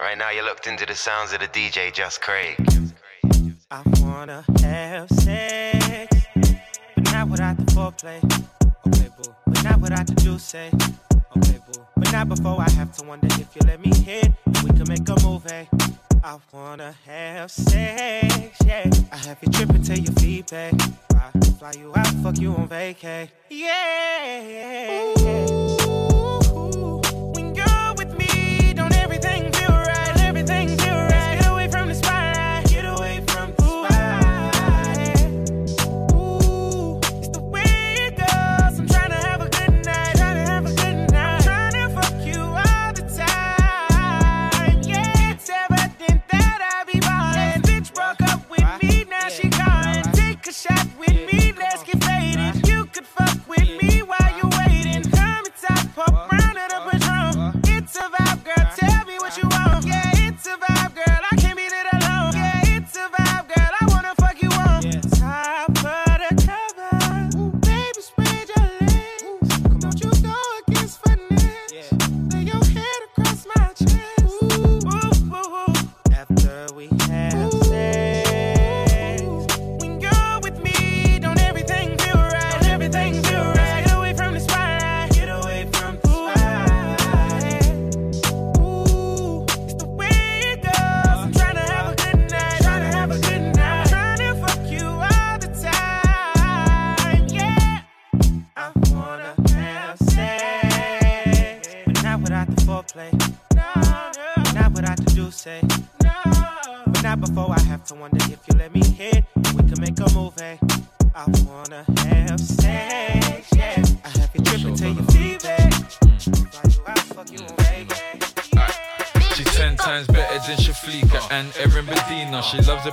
Right now, you're looked into the sounds of the DJ Just Craig. I wanna have sex, but not without the foreplay. Okay, boo. But not without the juice. Eh? Okay, boo. But not before I have to wonder if you let me hit. We can make a movie. Eh? I wanna have sex, yeah. I have you tripping your. I fly you out, fuck you on vacay. Yeah. Ooh,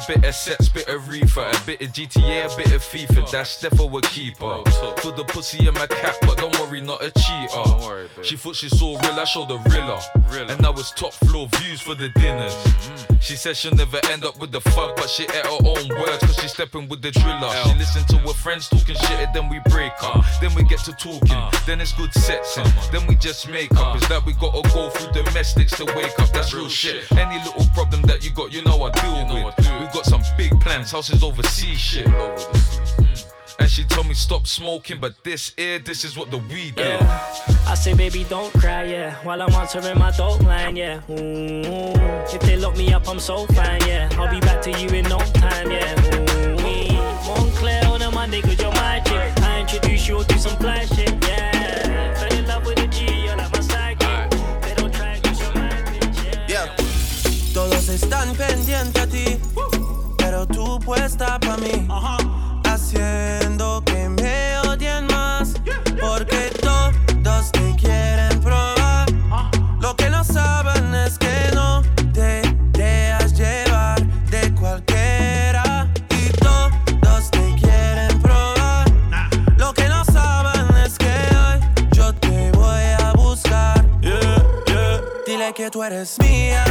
bit of sex, bit of reefer, a bit of GTA, a bit of FIFA. That's Defo a keeper. Put the pussy in my cap, but don't worry, not a cheater. She thought she saw real, I showed the rilla. And now it's top floor views for the dinners. She said she'll never end up with the fuck, but she ate her own words, cause she's stepping with the driller. She listened to her friends talking shit, and then we break up. Then we get to talking, then it's good sexing. Then we just make up. It's that we gotta go through domestics to wake up. That's real shit. Any little problem that you got, you know I deal with. We got some big plans, houses overseas shit. And she told me stop smoking, but this ear, this is what the weed do. I say, baby, don't cry, yeah. While I'm answering my dope line, yeah. Ooh, if they lock me up, I'm so fine, yeah. I'll be back to you in no time, yeah. Ooh, Montclair on a Monday, cause you're my chick. I introduce you, do some fly shit, yeah. Fell in love with a G, you're like my sidekick. They don't try and use your mind, bitch, yeah. Yeah. Todos están pendientes a ti, pero tú puesta pa' mí. Uh-huh. Haciendo que me odien más, porque todos te quieren probar. Lo que no saben es que no te dejas llevar de cualquiera. Y todos te quieren probar. Lo que no saben es que hoy yo te voy a buscar. Dile que tú eres mía,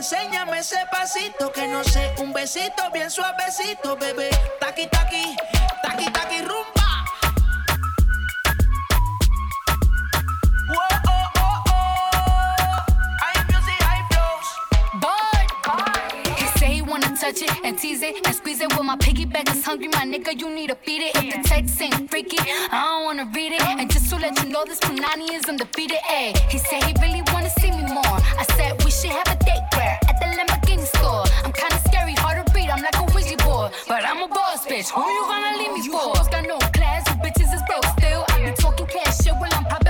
enséñame ese pasito que no sé, un besito bien suavecito, bebé. Taqui taqui, taqui taqui rumba. It, and tease it and squeeze it. When my piggyback is hungry, my nigga, you need to feed it. If the text ain't freaky, I don't wanna read it. And just to let you know, this Punani is undefeated. Ayy, he said he really wanna see me more. I said we should have a date where at the Lamborghini store. I'm kinda scary, hard to read, I'm like a Ouija board. But I'm a boss, bitch. Who you gonna leave me for? You Got no class, you bitches is broke still. I be talking cash shit while I'm popping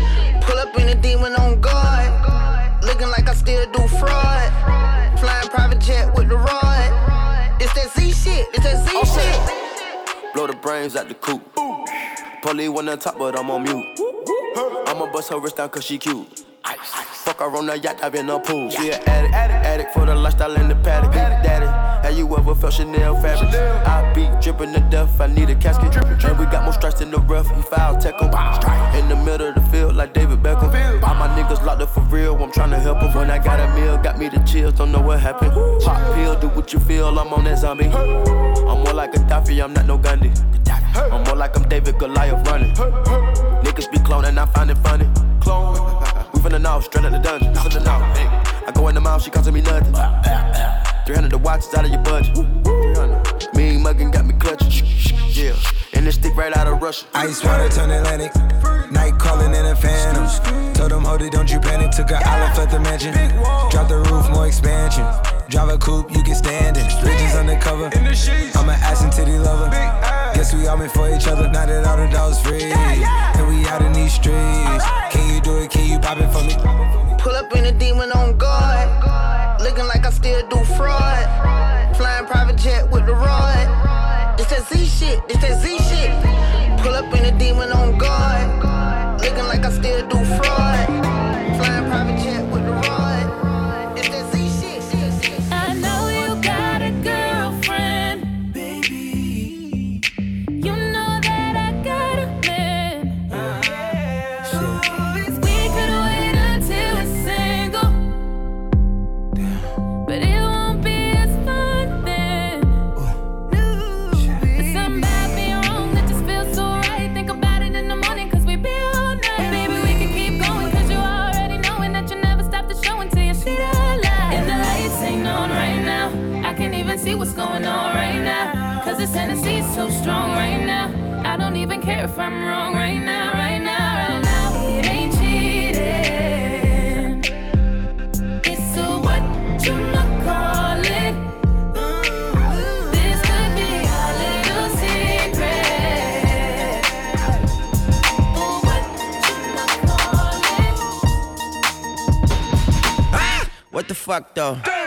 Like I still do fraud. Flying private jet with the rod. It's that Z shit, it's that Z shit. Blow the brains out the coop. Polly one on top, but I'm on mute. I'ma bust her wrist down cause she cute. Fuck her on the yacht, I've been a pool. She an addict, addict, addict for the lifestyle in the paddock. Daddy, have you ever felt Chanel fabric? I be dripping to death, I need a casket. And we got more strikes in the rough, he foul tech 'em. In the middle of the field, like David Beckham. Niggas locked up for real, I'm tryna help 'em. When I got a meal, got me the chills, don't know what happened. Pop pill, do what you feel, I'm on that zombie. I'm more like a Gaddafi, I'm not no Gandhi. I'm more like I'm David Goliath running. Niggas be cloning, I find it funny. Clone. We the know, straight out the dungeon. Finna know. Hey. I go in the mouth, she costing me nothing. 300 the watch is out of your budget. 300. Mean muggin' got me clutching. Yeah. And this stick right out of Russia. Ice water turn Atlantic. Night calling in a phantom. Told them, hold it, don't you panic. Took an island, felt the mansion. Drop the roof, more expansion. Drive a coupe, you can stand it. Bridges undercover. I'm an ass and titty lover. Guess we all meant for each other. Now that all the dogs free. And we out in these streets. Can you do it? Can you pop it for me? Pull up in a demon on guard. Looking like I still do fraud. Flying private jet with the rod. It's that Z shit, it's that Z shit. Pull up in a demon on guard. Looking like I still do fraud. Flying private jet with the rod.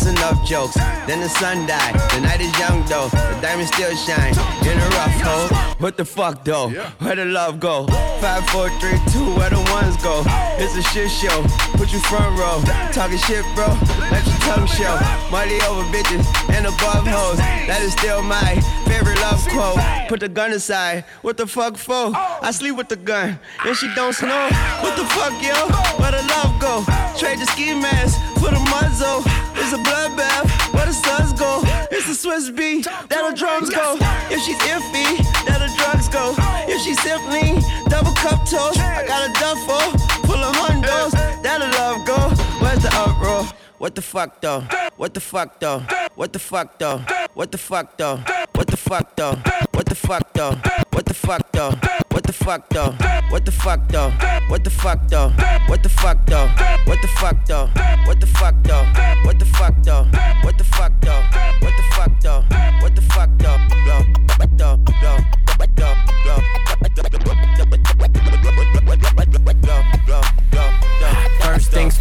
That's enough jokes. Then the sun died. The night is young though. The diamonds still shine. In a rough hole. What the fuck though? Where the love go? Five, four, three, two, where the ones go? It's a shit show. Put you front row. Talking shit, bro. Let your tongue show. Money over bitches and above hoes. That is still my favorite love quote. Put the gun aside. What the fuck for? I sleep with the gun. And she don't snow. What the fuck, yo? Where the love go? Trade the ski mask for the muzzle. It's a bloodbath. Where the suns go? It's the Swizz beat. That the drums go. If she's iffy, that the drugs go. If she's simply double cup toast, I got a duffel full of hundos. That the love go. Where's the uproar? What the fuck though? What the fuck though? What the fuck though? What the fuck though? What the fuck though? What the fuck though? What the fuck though? What the fuck though? What the fuck though? What the fuck though? What the fuck though? What the fuck though? What the fuck though? What the fuck though? What the fuck though? What the fuck though? What the fuck though? Yo, yo, yo, yo, yo,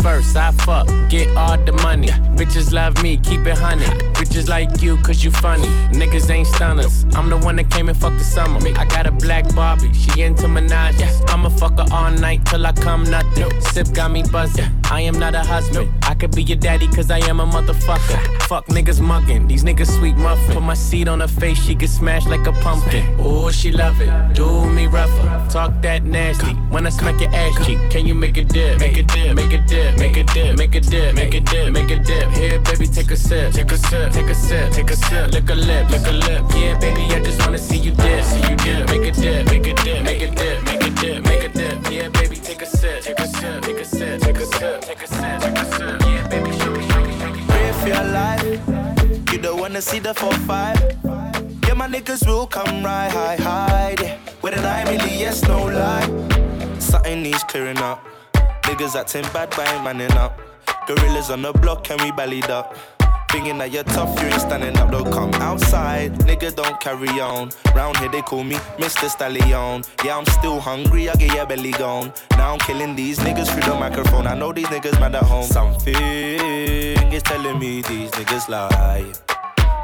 First I fuck, get all the money. Bitches love me, keep it honey. Bitches like you, cause you funny. Niggas ain't stunners. I'm the one that came and fucked the summer. Me I got a black Barbie, she into Minaj. I'ma fuck her all night till I come nothing. Sip got me buzzing. I am not a husband. I could be your daddy, cause I am a motherfucker. Fuck niggas mugging, these niggas sweet muffin. Put my seed on her face, she get smashed like a pumpkin. Ooh, she love it. Do me rougher. Talk that nasty. When I smack your ass cheek, can you make a dip? Make a dip, make a dip, make a dip, make a dip, make a dip, make a dip. Here, baby, take a sip, take a sip, take a sip, take a sip. Lick a lip, lick a lip. Yeah, baby, I just wanna see you dip, see you dip. Make a dip, make a dip, make a dip, make a dip, make a dip. Yeah, baby, take a sip, take a sip, take a sip, take a sip, take a sip, take a sip. Yeah, baby, show me, show me, show me. Pray for your life. You don't wanna see the 4-5. Yeah, my niggas will come right high, high. Yeah. With a nine million, yes, no lie. Something needs clearing up. Niggas acting bad, ain't manning up. Gorillas on the block, and we bellied up. Thinking that you're tough, you ain't standing up, don't come outside. Nigga, don't carry on. Round here, they call me Mr. Stallion. Yeah, I'm still hungry, I get your belly gone. Now I'm killing these niggas through the microphone. I know these niggas mad at home. Something is telling me these niggas lie.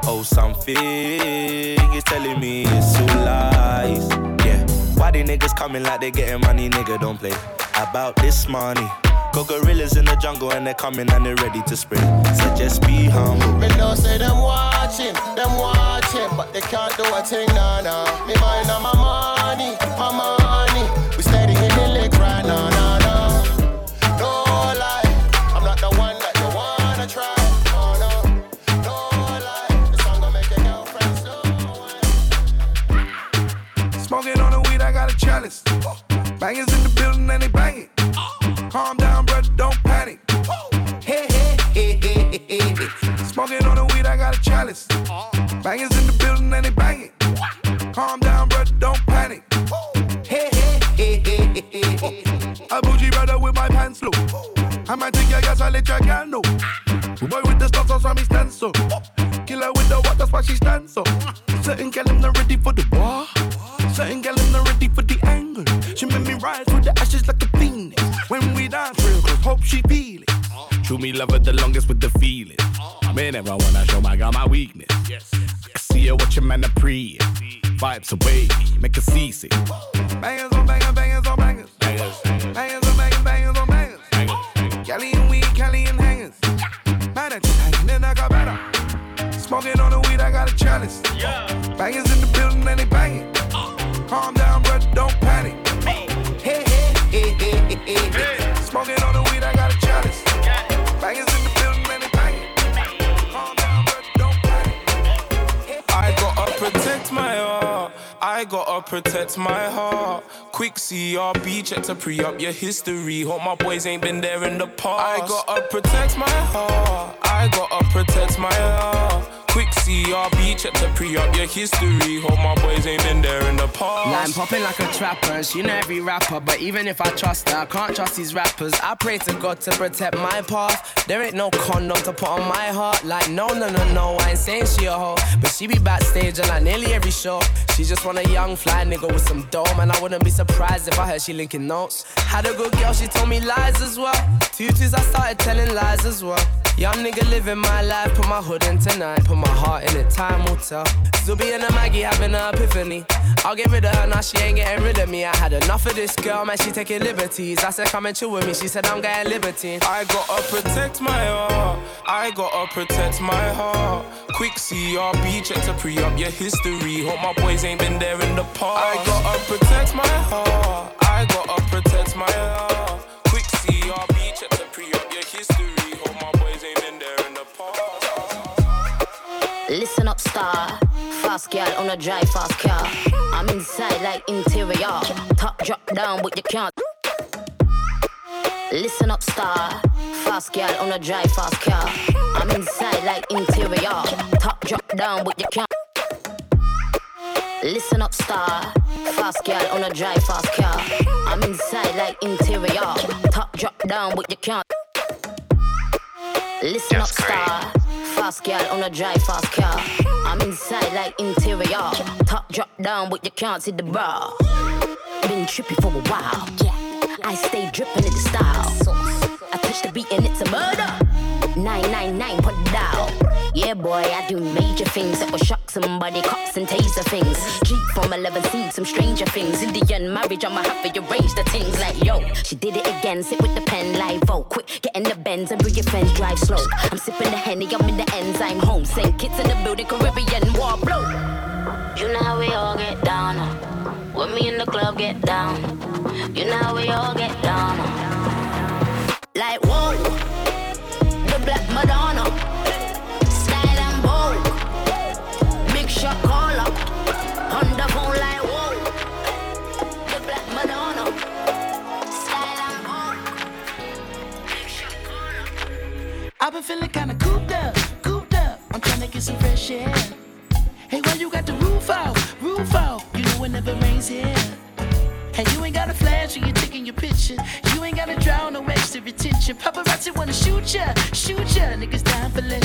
Oh, something is telling me it's all lies. Yeah, why they niggas coming like they getting money, nigga? Don't play about this money. Got gorillas in the jungle and they're coming and they're ready to spring. So just be humble. Me know say them watching, them watching, but they can't do a thing, nah, nah. Me mind on my money, my money. We steady in the lick right now, nah, nah. No lie, I'm not the one that you wanna try. No. No lie, this song gon' make your girlfriend slow. Eh. Smoking on the weed, I got a chalice. Bangers in the building and they banging. Calm down, Smoking on the weed, I got a chalice. Bangers in the building and they banging. Calm down, brother, don't panic. Hey, hey, hey, hey, hey. A bougie brother with my pants low. I might take your gas, I let your girl know. Boy with the stuff, so me stand so. Killer with the that's why she stands so. Certain gal, I'm not ready for the war. Certain gal, I'm not ready for the angle. She made me rise with the ashes like a phoenix. When we dance real close, hope she feel it. True me love her the longest with the feeling. Man, never wanna show my girl my weakness. I see her watching man a pre. Vibes away, make her seasick. Bangers on bangers, bangers on bangers. Bangers, Bangers on bangers, bangers on bangers. bangers. Cali and weed, Cali and hangers. Mad at you, hanging in, I got better. Smoking on the weed, I got a chalice. Bangers in the building and they I gotta protect my heart. Quick CRB, check to pre up your history. Hope my boys ain't been there in the past. I gotta protect my heart. I gotta protect my heart. Quick CRB, check to pre up your history. Hope my boys ain't been there in the past. Line popping like a trapper, she know every rapper. But even if I trust her, I can't trust these rappers. I pray to God to protect my path. There ain't no condom to put on my heart. Like, no, no, no, no, I ain't saying she a hoe. But she be backstage and like nearly every show. She just want a young fly nigga with some dome. And I wouldn't be surprised if I heard she linking notes. Had a good girl, she told me lies as well. Tutus, I started telling lies as well. Young nigga living my life, put my hood in tonight, put my heart in it, time will tell. Zuby and a Maggie having an epiphany. I'll get rid of her, now she ain't getting rid of me. I had enough of this girl, man, she taking liberties. I said, come and chill with me, she said, I'm getting liberty. I gotta protect my heart. I gotta protect my heart. Quick CRB, check to pre up your history. Hope my boys ain't been there in the past. I gotta protect my heart. I gotta protect my heart. Quick CRB, check to pre up your history. Listen up, star. Fast girl on a drive fast car. I'm inside like interior. Top drop down, but you can't. Listen up, star. Fast girl on a dry fast car. I'm inside like interior. Top drop down with your car. Listen up, star. Fast girl on a drive fast car. I'm inside like interior. Top drop down with your car. Listen up, star. Fast girl on a drive fast car. I'm inside like interior. Top drop down, but you can't see the bra. Been trippy for a while. I stay dripping in the style. I touch the beat and it's a murder. 999, put down. Yeah, boy, I do major things that will shock somebody, cops and taser things. Jeep from 11 seen some stranger things. Indian marriage, I'ma have to arrange the things like yo. She did it again, sit with the pen like vote. Oh, Quick, get in the Benz and bring your friends, drive slow. I'm sipping the Henny, I'm in the ends, I'm home. Send kids in the building, Caribbean war blow. You know how we all get down. When me in the club get down. You know how we all get down. Like whoa, Black Madonna. Style and bold. Big shot caller. On the phone like whoa. The Black Madonna. Style and bold. I've been feeling kinda cooped up, cooped up. I'm trying to get some fresh air. Hey, why you got the roof out, roof out? You know it never rains here. And you ain't got a flash when you're taking your picture. You ain't gotta drown no extra attention. Paparazzi wanna shoot ya, shoot ya. Niggas dying for less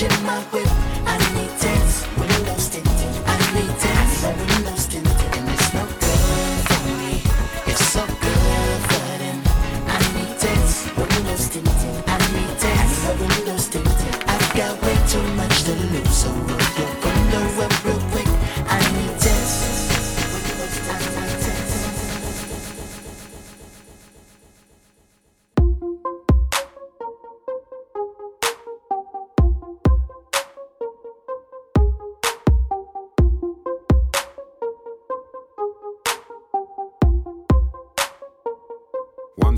Bad my whip.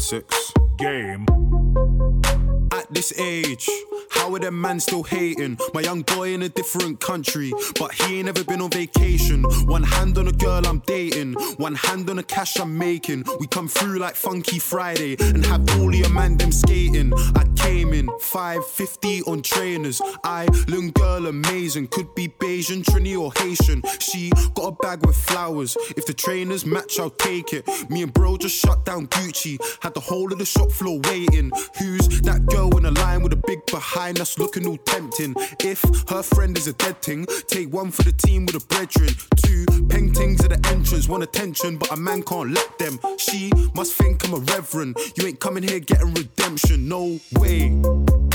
Six game. At this age, how are them man still hating? My young boy in a different country, but he ain't ever been on vacation. One hand on a girl I'm dating, one hand on the cash I'm making. We come through like Funky Friday and have all your man them skating. I came in 550 on trainers. I, little girl, amazing. Could be Bajan, Trini, or Haitian. She got a bag with flowers. If the trainers match, I'll take it. Me and bro just shut down Gucci. Had the whole of the shop floor waiting. Who's that girl in a line with a big behind us looking all tempting? If her friend is a dead thing, take one for the team with a brethren. Two paintings at the entrance, want attention, but a man can't let them. She must think I'm a reverend. You ain't coming here getting redemption, no way. At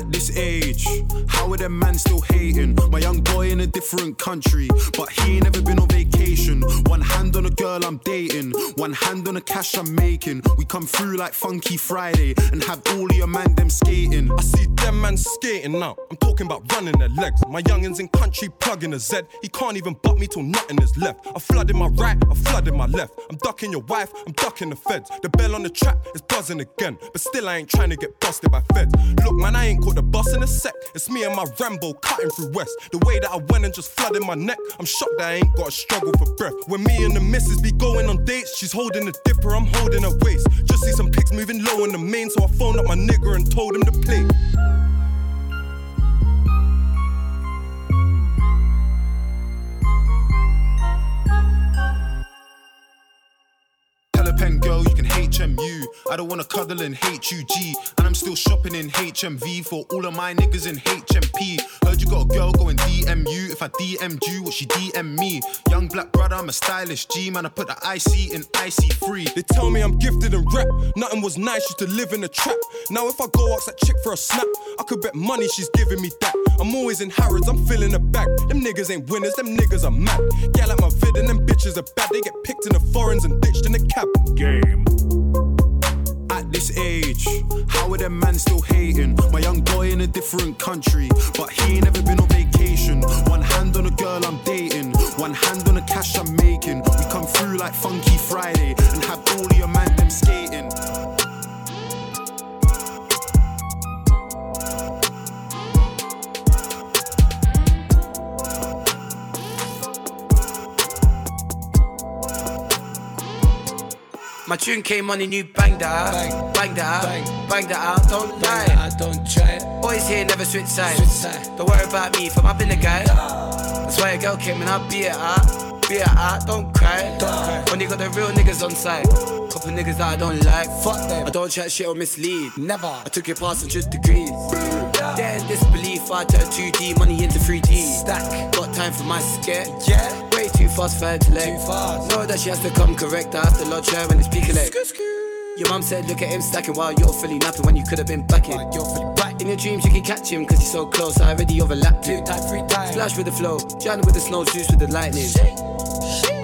At this age, how are them man still hating? My young boy in a different country, but he ain't never been on vacation. One hand on a girl I'm dating, one hand on the cash I'm making. We come through like Funky Friday and have all of your man them skating. I see them man skating now. I'm talking about running their legs. My youngins in country plugging a Z. He can't even butt me till nothing is left. I flooded my right, I flooded my left. I'm ducking your wife, I'm ducking the feds. The bell on the trap is buzzing again, but still I ain't trying to get busted by feds. Look, man, I ain't caught the bus in a sec. It's me and my Rambo cutting through West. The way that I went and just flooded my neck, I'm shocked that I ain't got to struggle for breath. When me and the missus be going on dates, she's holding a dipper, I'm holding her waist. Just see some pics moving low in the main, so I phoned up my nigga and told him to play. A girl you can HMU. I don't wanna cuddle in HUG. And I'm still shopping in HMV for all of my niggas in HMP. Heard you got a girl going DMU. If I DM'd you, what she DM me? Young black brother, I'm a stylish G. Man, I put the IC in IC free. They tell me I'm gifted in rap. Nothing was nice, used to live in a trap. Now if I go ask that chick for a snap, I could bet money she's giving me that. I'm always in Harrods, I'm filling the bag. Them niggas ain't winners, them niggas are mad. Yeah, like my vid and them bitches are bad. They get picked in the foreigns and ditched in the cab. Game. This age, how are them man still hating? My young boy in a different country, but he ain't never been on vacation. One hand on a girl I'm dating, one hand on the cash I'm making. We come through like Funky Friday and have all your man them skating. My tune came on and you banged that out. Bang, that out. Bang, that out. Don't lie. I don't try it. Always here, never switch sides. Don't worry about me, if I'm up in the guy. That's why a girl came and I'll be it out. Be it out, don't cry. Don't cry. You got the real niggas on side. Couple niggas that I don't like. Fuck them. I don't chat shit or mislead. Never. I took your past and just degrees. Then disbelief, I turn 2D money into 3D. Stack. Got time for my skit. Yeah. Too fast for her to let. Too fast. Know that she has to come correct. I have to lodge her when it's peak elect. Your mum said, look at him stacking while you're fully napping when you could have been backing. In your dreams, you can catch him because he's so close. I already overlapped him. Time, three times. Splash with the flow, Jan with the snow, juice with the lightning.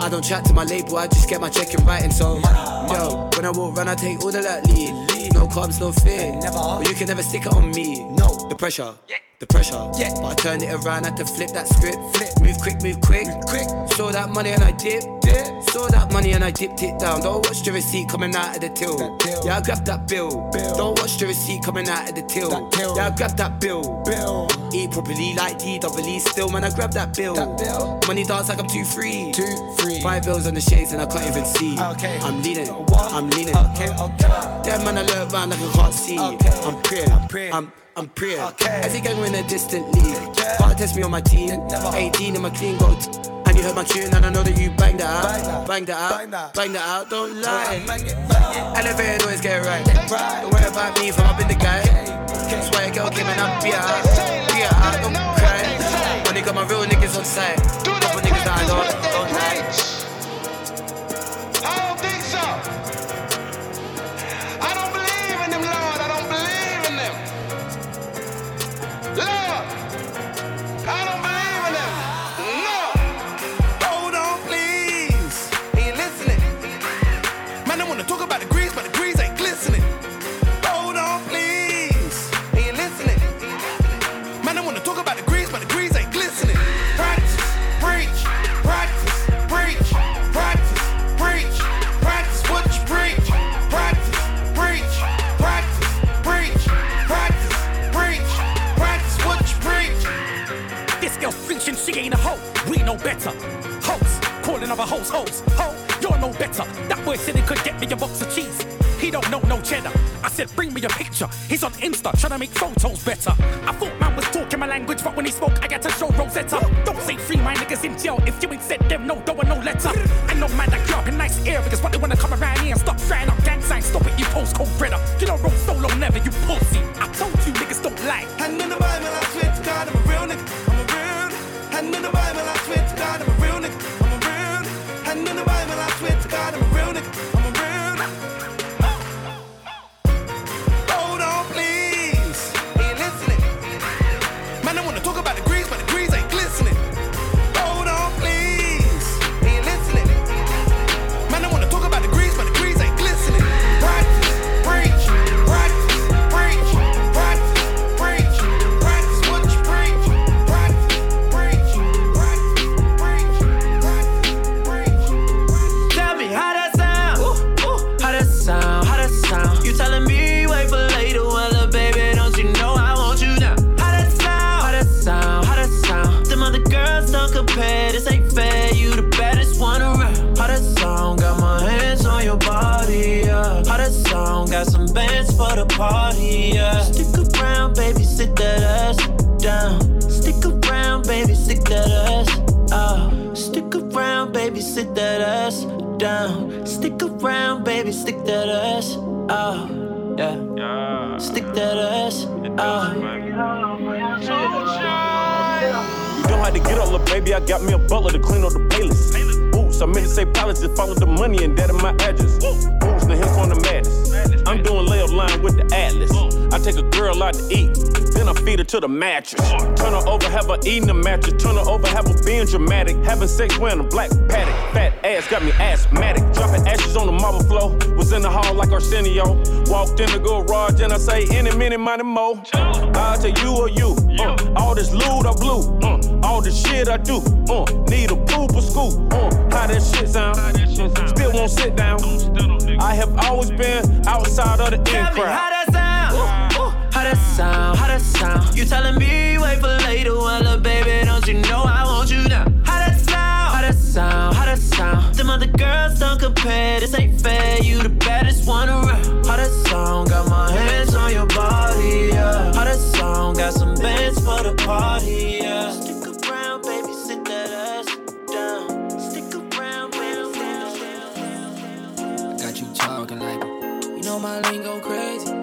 I don't chat to my label, I just get my check in writing. So, yo, when I walk round, I take all the that lead. No carbs, no fear. But you can never stick it on me. No, the pressure. The pressure, yeah. But I turned it around, had to flip that script. Flip, move quick, move quick, quick. Saw that money and I dip, dip. Saw that money and I dipped it down. Don't watch the receipt coming out of the till. Yeah, I grabbed that bill. bill. Don't watch the receipt coming out of the till. Yeah, I grabbed that bill. bill. Eat properly like D double E. Still, man, I grabbed that bill. That bill. Money dance like I'm too free. Too free. Five bills on the shades and I can't even see. Okay. I'm leaning. I'm leaning. Okay. Okay. Damn man, I look round like I can't see. Okay. I'm praying. I'm praying. I'm I'm praying. Okay. As he gang in a distant league. Can't test me on my team. 18 in my clean gold. And you heard my tune, and I know that you banged that out. Bang that out. Bang that out. Don't lie. Elevator noise get right. Don't worry about me if I'm up in the guy. A girl came and I'm be out. Be out. Don't cry. Only got my real niggas on side. Couple niggas that I don't, don't like. I don't think so. That in my address. Boots, the hip on the madness. I'm doing layup line with the Atlas. Take a girl out to eat, then I feed her to the mattress. Turn her over, have her eating the mattress. Turn her over, have her being dramatic. Having sex wearing a black paddock. Fat ass got me asthmatic. Dropping ashes on the marble floor. Was in the hall like Arsenio. Walked in the garage and I say, any minute, money mo. I'll tell you or you. Uh, all this loot I blew. Uh, all the shit I do. Uh, need a poop or scoop. Uh, how that shit sound? Still won't sit down. I have always been outside of the in crowd. That sound? How that sound? You telling me wait for later? Well, look, baby, don't you know I want you now? How that sound? How that sound? How that sound? Them other girls don't compare. This ain't fair. You the baddest one around. How that sound? Got my hands on your body. Yeah. How that sound? Got some bands for the party. Yeah. Stick around, baby, sit that ass down. Stick around, baby. Got you talking like. You know my lingo crazy.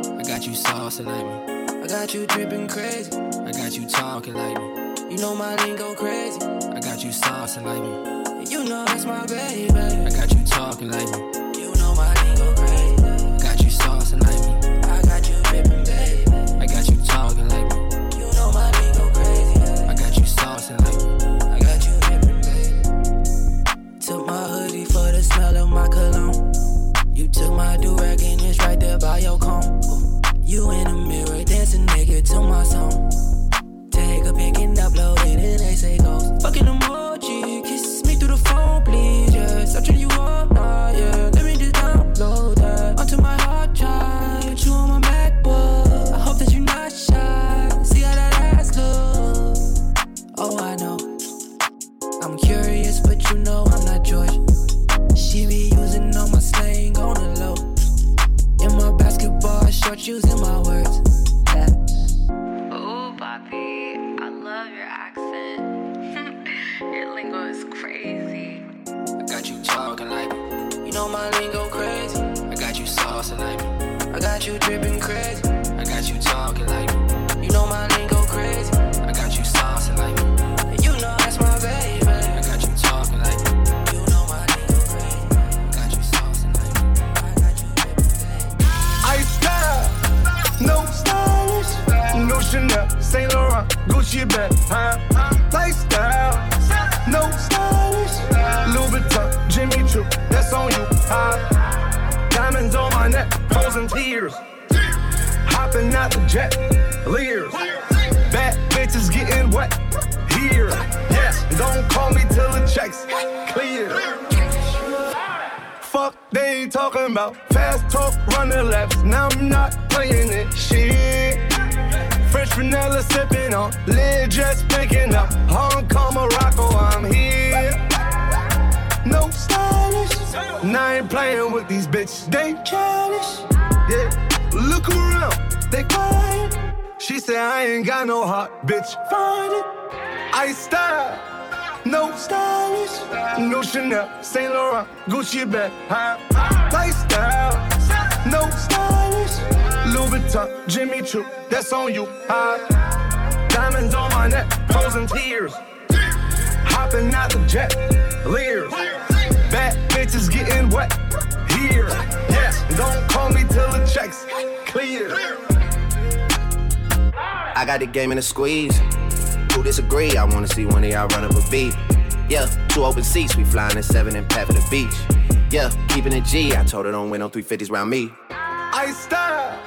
Got you saucing like me. I got you dripping crazy. I got you talking like me. You know my lingo crazy. I got you saucing like me. You know that's my baby. I got you talking like me. Fast talk, running laps. Now I'm not playing it. Shit. French vanilla sipping on, lid just picking up. Hong Kong, Morocco, I'm here. No stylish. Now I ain't playing with these bitches. They childish. Yeah. Look around, they quiet. She said I ain't got no heart, bitch. Find it. I style. No stylish, no Chanel, Saint Laurent, Gucci bag, huh? Lifestyle, Jimmy Choo, that's on you? Diamonds on my neck, frozen tears, hopping out the jet, leers, bad bitches getting wet here, yes. Don't call me till the checks clear. I got the game in a squeeze. Who disagree? I wanna see one of y'all run up a beat. Yeah, two open seats, we flying in seven and pat for the beach. Yeah, keeping it G. I told her don't win no 350s round me. I style,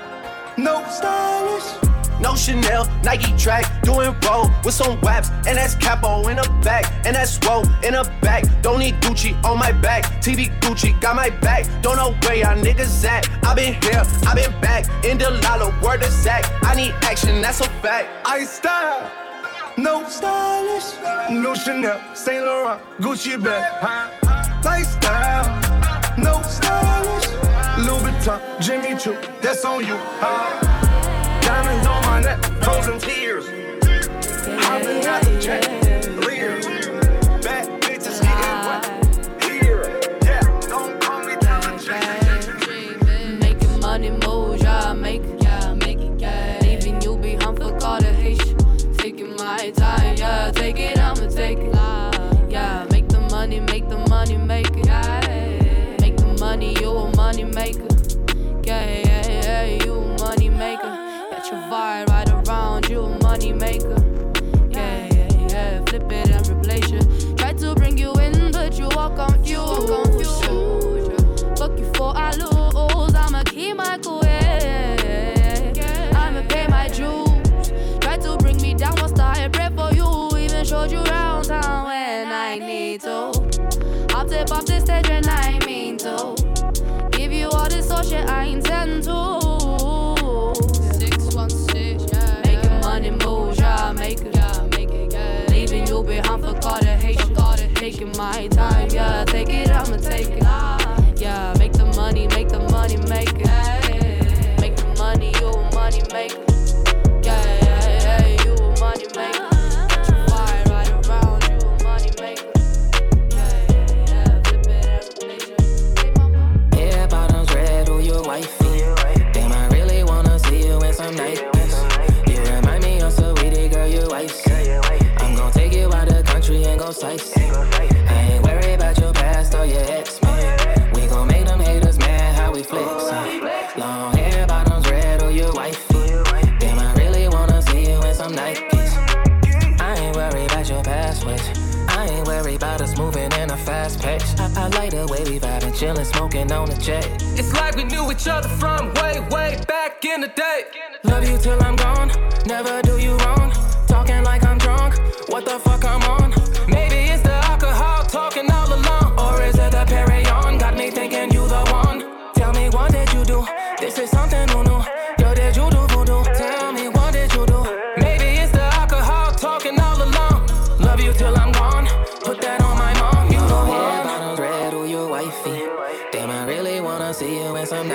no stylish. No Chanel, Nike track, doing roll with some waps, and that's capo in the back, and that's roll in the back. Don't need Gucci on my back, TV Gucci got my back. Don't know where y'all niggas at. I been here, I been back, in the lala, word of Zach. I need action, that's a fact. I style, no stylish, no Chanel, Saint Laurent, Gucci bag? Lifestyle, no stylish, Louis Jimmy Choo, that's on you, huh? Diamonds on my neck, frozen tears, hopping out the jet,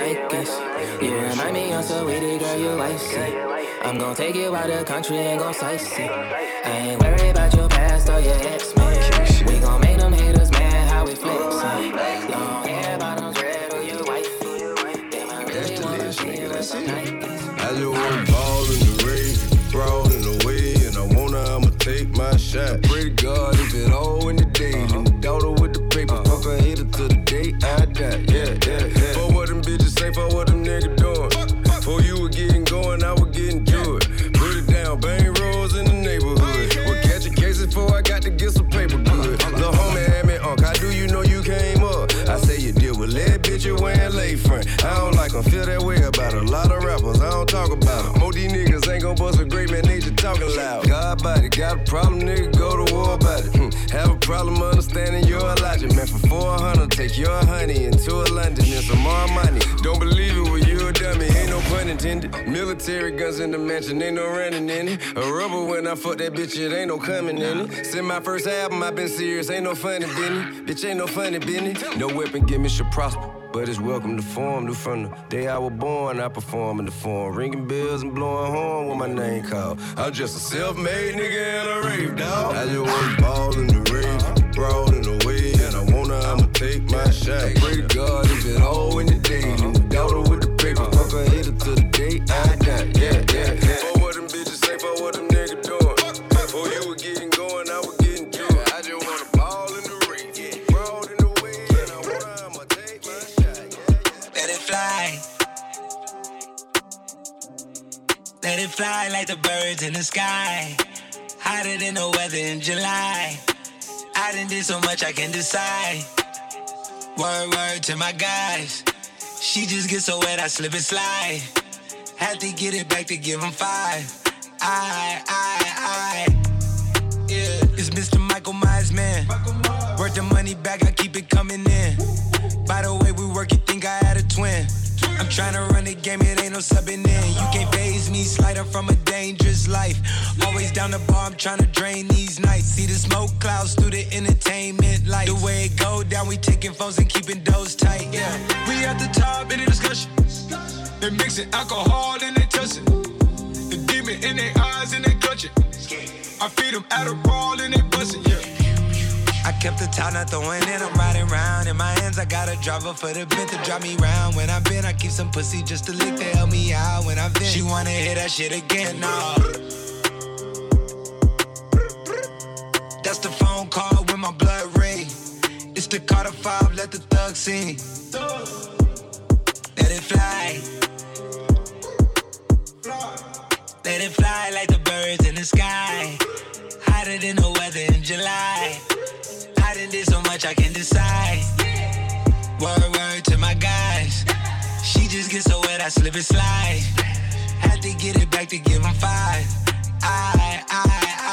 you remind me of sweetie, girl, you icy. I'm gon' take you out the country and go sightsee. I ain't worried about your past or your say, for what them niggas doing. For you were getting going, I was getting to it. Put it down, bang rolls in the neighborhood. We're catching cases before I got to get some paper good. Lil' homie had me, Unc, how do you know you came up? I say you deal with lead, bitch, you wearing lay front. I don't like 'em, feel that way about a lot of rappers. I don't talk about 'em. More these niggas ain't gon' bust a great man, they just talking loud. God body, got a problem, nigga, go to war about it. Hmm. Have a problem understanding your logic, man. For 400, take your honey into a London and some more money. Don't believe it, well, you a dummy, ain't no pun intended. Military guns in the mansion, ain't no running in it. A rubber when I fuck that bitch, it ain't no coming in it. Since my first album, i been serious, ain't no funny business. Bitch, ain't no funny business. No weapon, give me should prosper. But it's welcome to form, new from the day I was born. I perform in the form, ringing bells and blowing horn with my name called. I'm just a self-made nigga and a rave dog. I just want ball in the broad in the way, and I wanna, I'ma take my shot. Pray to God if it all in the day, and the daughter with the paper, uh-huh. fuck her hater till the day I die. Yeah, yeah, yeah. For what them bitches say, for what them niggas doing. For you were getting going, I was getting to it. I just wanna ball in the rave, broad in the way, and I wanna, I'ma take my shot. Let it fly. Let it fly like the birds in the sky. Hotter than the weather in July. I done did so much I can decide. Word, word to my guys. She just gets so wet, I slip and slide. Had to get it back to give him five. I, I, I. Yeah, it's Mr. Michael Myers, man. Worth the money back, I keep it coming in. By the way we work, you think I had a twin. I'm trying to run the game, it ain't no subbing in. You can't phase me, slide from a dangerous life. Always down the bar, I'm trying to drain these nights. See the smoke clouds through the entertainment light. The way it go down, we taking phones and keeping those tight. Yeah, we at the top in the discussion. They mixing alcohol and they touching. The demon in their eyes and they clutching. I feed them Adderall and they busting. Yeah. I kept the top, not throwing in. I'm riding round in my hands. I got a driver for the bent to drive me round. When I've been, I keep some pussy just to lick to help me out. When I've been, she wanna hear that shit again. Nah. No. That's the phone call with my blood ring. It's the Carter Five, let the thug in. Let it fly. Let it fly like the birds in the sky. Hotter than the weather in July much I can decide. Word, word to my guys. She just gets so wet, I slip and slide. Had to get it back to give 'em five. I, I,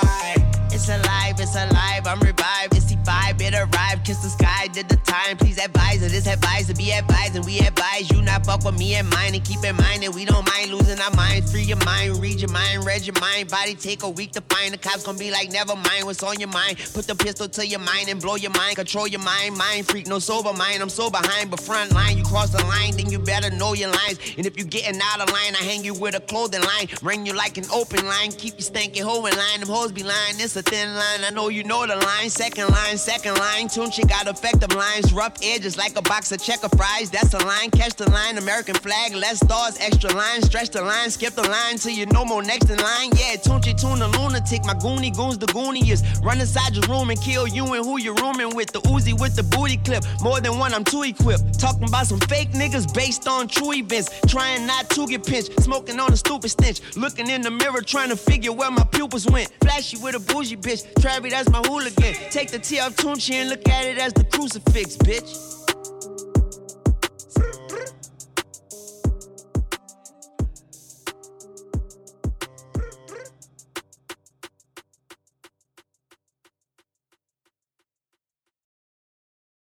I. It's alive, it's alive, I'm revived. It's the vibe, it arrived. Kiss the sky, did the Please advise her, this advice to be advised. And we advise you not fuck with me and mine. And keep in mind that we don't mind losing our minds. Free your mind, read your mind, read your mind. Body take a week to find. The cops gonna be like, never mind what's on your mind. Put the pistol to your mind and blow your mind. Control your mind, mind freak, no sober mind. I'm so behind, but front line. You cross the line, then you better know your lines. And if you getting out of line, I hang you with a clothing line. Ring you like an open line. Keep you stanky hoe in line. Them hoes be lying, it's a thin line. I know you know the line. Second line, second line. Tunechi got effective lines. Rough edges like a box of checker fries. That's a line. Catch the line. American flag. Less stars. Extra line. Stretch the line. Skip the line till you no more next in line. Yeah, Tunechi tune the lunatic. My goonie goons the gooniest. Run inside your room and kill you and who you're rooming with. The Uzi with the booty clip. More than one, I'm too equipped. Talking about some fake niggas based on true events. Trying not to get pinched. Smoking on a stupid stench. Looking in the mirror trying to figure where my pupils went. Flashy with a bougie bitch. Travi, that's my hooligan. Take the T off Tunechi and look at it as the crucifix, bitch.